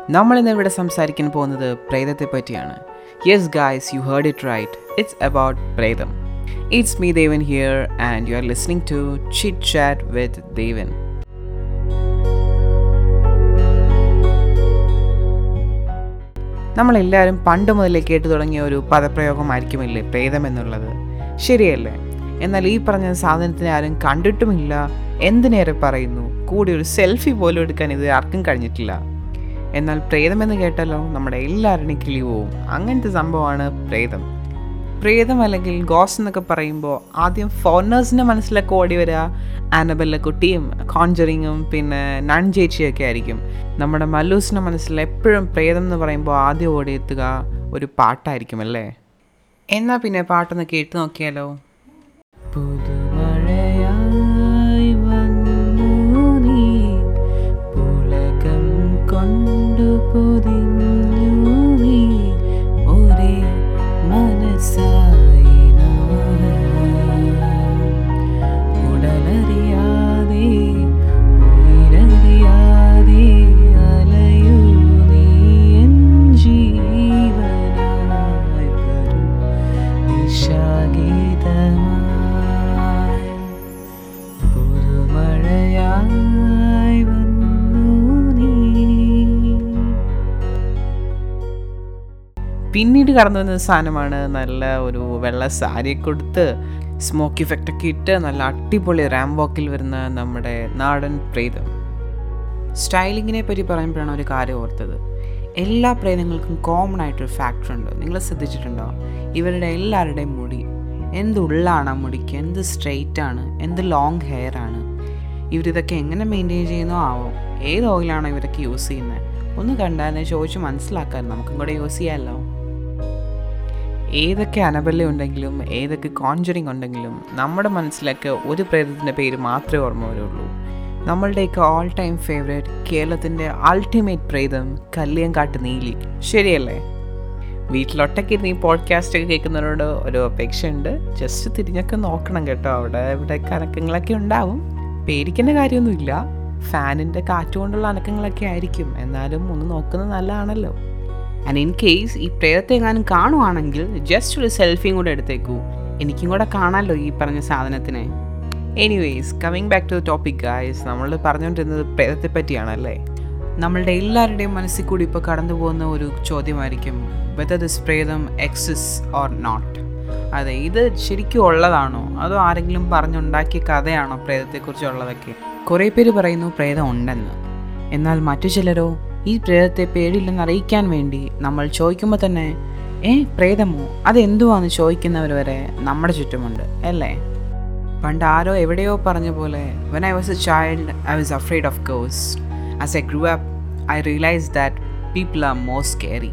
നമ്മളിന്ന് ഇവിടെ സംസാരിക്കാൻ പോകുന്നത് പ്രേതത്തെ പറ്റിയാണ്. Yes guys you heard it right it's about പ്രേതം. It's me Devan here and you are listening to chit chat with Devan നമ്മളെല്ലാവരും പണ്ട് മുതലേ കേട്ടു തുടങ്ങിയ ഒരു പദപ്രയോഗമായിരിക്കുമില്ലേ പ്രേതം എന്നുള്ളത്? ശരിയല്ലേ? എന്നാൽ ഈ പറഞ്ഞ സാധനത്തിനെ ആരും കണ്ടിട്ടുമില്ല. എന്തിനേറെ പറയുന്നു? കൂടി ഒരു സെൽഫി പോലും എടുക്കാൻ ഇത് ആർക്കും കഴിഞ്ഞിട്ടില്ല. എന്നാൽ പ്രേതമെന്ന് കേട്ടല്ലോ കേട്ടാലോ നമ്മുടെ എല്ലാവരുടെയും കിളി പോവും. അങ്ങനത്തെ സംഭവമാണ് പ്രേതം. പ്രേതം അല്ലെങ്കിൽ ഗോസ് എന്നൊക്കെ പറയുമ്പോൾ ആദ്യം ഫോറിനേഴ്സിന്റെ മനസ്സിലൊക്കെ ഓടി വരിക ആനബെല്ല കുട്ടിയും കോൺജറിങ്ങും പിന്നെ നൺ ചേച്ചിയൊക്കെ ആയിരിക്കും. നമ്മുടെ മല്ലൂസിന്റെ മനസ്സിൽ എപ്പോഴും പ്രേതം എന്ന് പറയുമ്പോൾ ആദ്യം ഓടിയെത്തുക ഒരു പാട്ടായിരിക്കും അല്ലേ? എന്നാൽ പിന്നെ പാട്ടൊന്ന് കേട്ട് നോക്കിയാലോ? പിന്നീട് കടന്നു വന്ന സാധനമാണ് നല്ല ഒരു വെള്ള സാരി കൊടുത്ത് സ്മോക്ക് ഇഫക്റ്റ് ഒക്കെ ഇട്ട് നല്ല അടിപൊളി റാംബോക്കിൽ വരുന്ന നമ്മുടെ നാടൻ പ്രേതം. സ്റ്റൈലിങ്ങിനെ പറ്റി പറയുമ്പോഴാണ് ഒരു കാര്യം ഓർത്തത്. എല്ലാ പ്രേതങ്ങൾക്കും കോമൺ ആയിട്ടൊരു ഫാക്ടർ ഉണ്ട്. നിങ്ങൾ ശ്രദ്ധിച്ചിട്ടുണ്ടോ? ഇവരുടെ എല്ലാവരുടെയും മുടി എന്ത് ഉള്ളാണ് ആ മുടിക്ക്? എന്ത് സ്ട്രെയിറ്റ് ആണ്? എന്ത് ലോങ് ഹെയർ ആണ്? ഇവരിതൊക്കെ എങ്ങനെ മെയിന്റെയിൻ ചെയ്യുന്നോ? ആവോ? ഏത് ഓയിലാണോ ഇവരൊക്കെ യൂസ് ചെയ്യുന്നത്? ഒന്ന് കണ്ടാൽ ചോദിച്ച് മനസ്സിലാക്കാൻ നമുക്കും കൂടെ യൂസ് ചെയ്യാമല്ലോ ഏതൊക്കെ അനബല്ല ഉണ്ടെങ്കിലും ഏതൊക്കെ കോൺജറിങ് ഉണ്ടെങ്കിലും നമ്മുടെ മനസ്സിലൊക്കെ ഒരു പ്രേതത്തിന്റെ പേര് മാത്രമേ ഓർമ്മ വരുള്ളൂ. നമ്മളുടെയൊക്കെ ഓൾ ടൈം ഫേവറേറ്റ് കേരളത്തിന്റെ അൾട്ടിമേറ്റ് പ്രേതം കല്ലിയങ്കാട്ട് നീലി. ശരിയല്ലേ? വീട്ടിലൊട്ടക്കിരുന്ന് ഈ പോഡ്കാസ്റ്റ് ഒക്കെ കേൾക്കുന്നവരോട് ഒരു അപേക്ഷയുണ്ട്. ജസ്റ്റ് തിരിഞ്ഞൊക്കെ നോക്കണം കേട്ടോ. അവിടെ ഇവിടെ കനക്കങ്ങളൊക്കെ ഉണ്ടാവും. പേടിക്കേണ്ട കാര്യമൊന്നുമില്ല. ഫാനിന്റെ കാറ്റുകൊണ്ടുള്ള അനക്കങ്ങളൊക്കെ ആയിരിക്കും. എന്നാലും ഒന്ന് നോക്കുന്നത് നല്ലതാണല്ലോ. ആൻഡ് ഇൻ കേസ് ഈ പ്രേതത്തെ എങ്ങാനും കാണുവാണെങ്കിൽ ജസ്റ്റ് ഒരു സെൽഫിയും കൂടെ എടുത്തേക്കൂ. എനിക്കും കൂടെ കാണാമല്ലോ ഈ പറഞ്ഞ സാധനത്തിനെ. Anyways coming back to the topic guys നമ്മൾ പറഞ്ഞുകൊണ്ടിരുന്നത് പ്രേതത്തെ പറ്റിയാണല്ലേ? നമ്മളുടെ എല്ലാവരുടെയും മനസ്സിൽ കൂടി ഇപ്പോൾ കടന്നു പോകുന്ന ഒരു ചോദ്യമായിരിക്കും വെദർ ദിസ് പ്രേതം എക്സിസ് ഓർ നോട്ട് അതെ ഇത് ശരിക്കും ഉള്ളതാണോ? അതോ ആരെങ്കിലും പറഞ്ഞുണ്ടാക്കിയ കഥയാണോ പ്രേതത്തെക്കുറിച്ചുള്ളതൊക്കെ കുറേ പേര് പറയുന്നു പ്രേതം ഉണ്ടെന്ന്. എന്നാൽ മറ്റു ചിലരോ ഈ പ്രേതത്തെ പേടില്ലെന്ന് അറിയിക്കാൻ വേണ്ടി നമ്മൾ ചോദിക്കുമ്പോൾ തന്നെ ഏ പ്രേതമോ? അതെന്തുവാന്ന് ചോദിക്കുന്നവർ വരെ നമ്മുടെ ചുറ്റുമുണ്ട് അല്ലേ? പണ്ട് ആരോ എവിടെയോ പറഞ്ഞ പോലെ when I was a child I was afraid of goes as a grew up I realise that people are most scary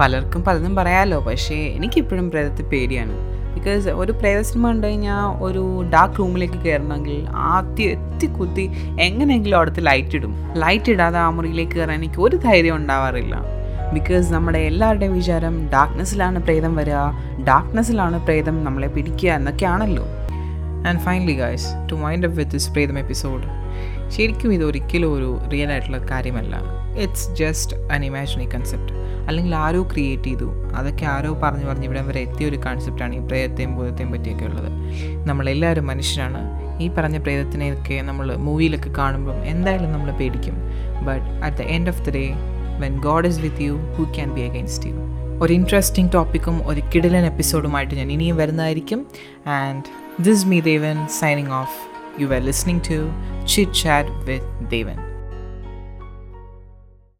പലർക്കും പലതും പറയാമല്ലോ പക്ഷേ എനിക്കിപ്പോഴും പ്രേതത്തെ പേടിയാണ്. ബിക്കോസ് ഒരു പ്രേത സിനിമ കണ്ടു കഴിഞ്ഞാൽ ഒരു ഡാർക്ക് റൂമിലേക്ക് കയറണമെങ്കിൽ ആദ്യം എത്തി കുത്തി എങ്ങനെയെങ്കിലും അവിടുത്തെ ലൈറ്റ് ഇടും. ലൈറ്റ് ഇടാതെ ആ മുറിയിലേക്ക് കയറാൻ എനിക്ക് ഒരു ധൈര്യം ഉണ്ടാവാറില്ല. ബിക്കോസ് നമ്മുടെ എല്ലാവരുടെയും വിചാരം ഡാർക്ക്നെസ്സിലാണ് പ്രേതം വരിക ഡാർക്ക്നെസ്സിലാണ് പ്രേതം നമ്മളെ പിടിക്കുക എന്നൊക്കെയാണല്ലോ. And finally guys to mind up with this പ്രേതം എപ്പിസോഡ് ശരിക്കും ഇത് ഒരിക്കലും ഒരു റിയൽ ആയിട്ടുള്ള കാര്യമല്ല. It's just an imaginary concept അല്ലെങ്കിൽ ആരോ ക്രിയേറ്റ് ചെയ്തു. അതൊക്കെ ആരോ പറഞ്ഞു പറഞ്ഞ് ഇവിടെ വരെ എത്തിയ ഒരു കൺസെപ്റ്റാണ് ഈ പ്രേതത്തെയും ഭൂതത്തെയും പറ്റിയൊക്കെ ഉള്ളത്. നമ്മളെല്ലാവരും മനുഷ്യരാണ്. ഈ പറഞ്ഞ പ്രേതത്തിനെയൊക്കെ നമ്മൾ മൂവിയിലൊക്കെ കാണുമ്പം എന്തായാലും നമ്മൾ പേടിക്കും. But at the end of the day when God is with you who can be against you ഒരു ഇൻട്രസ്റ്റിംഗ് ടോപ്പിക്കും ഒരു കിടിലൻ എപ്പിസോഡുമായിട്ട് ഞാൻ ഇനിയും വരുന്നതായിരിക്കും. And this me Devan signing off You were listening to Chit Chat with Devan.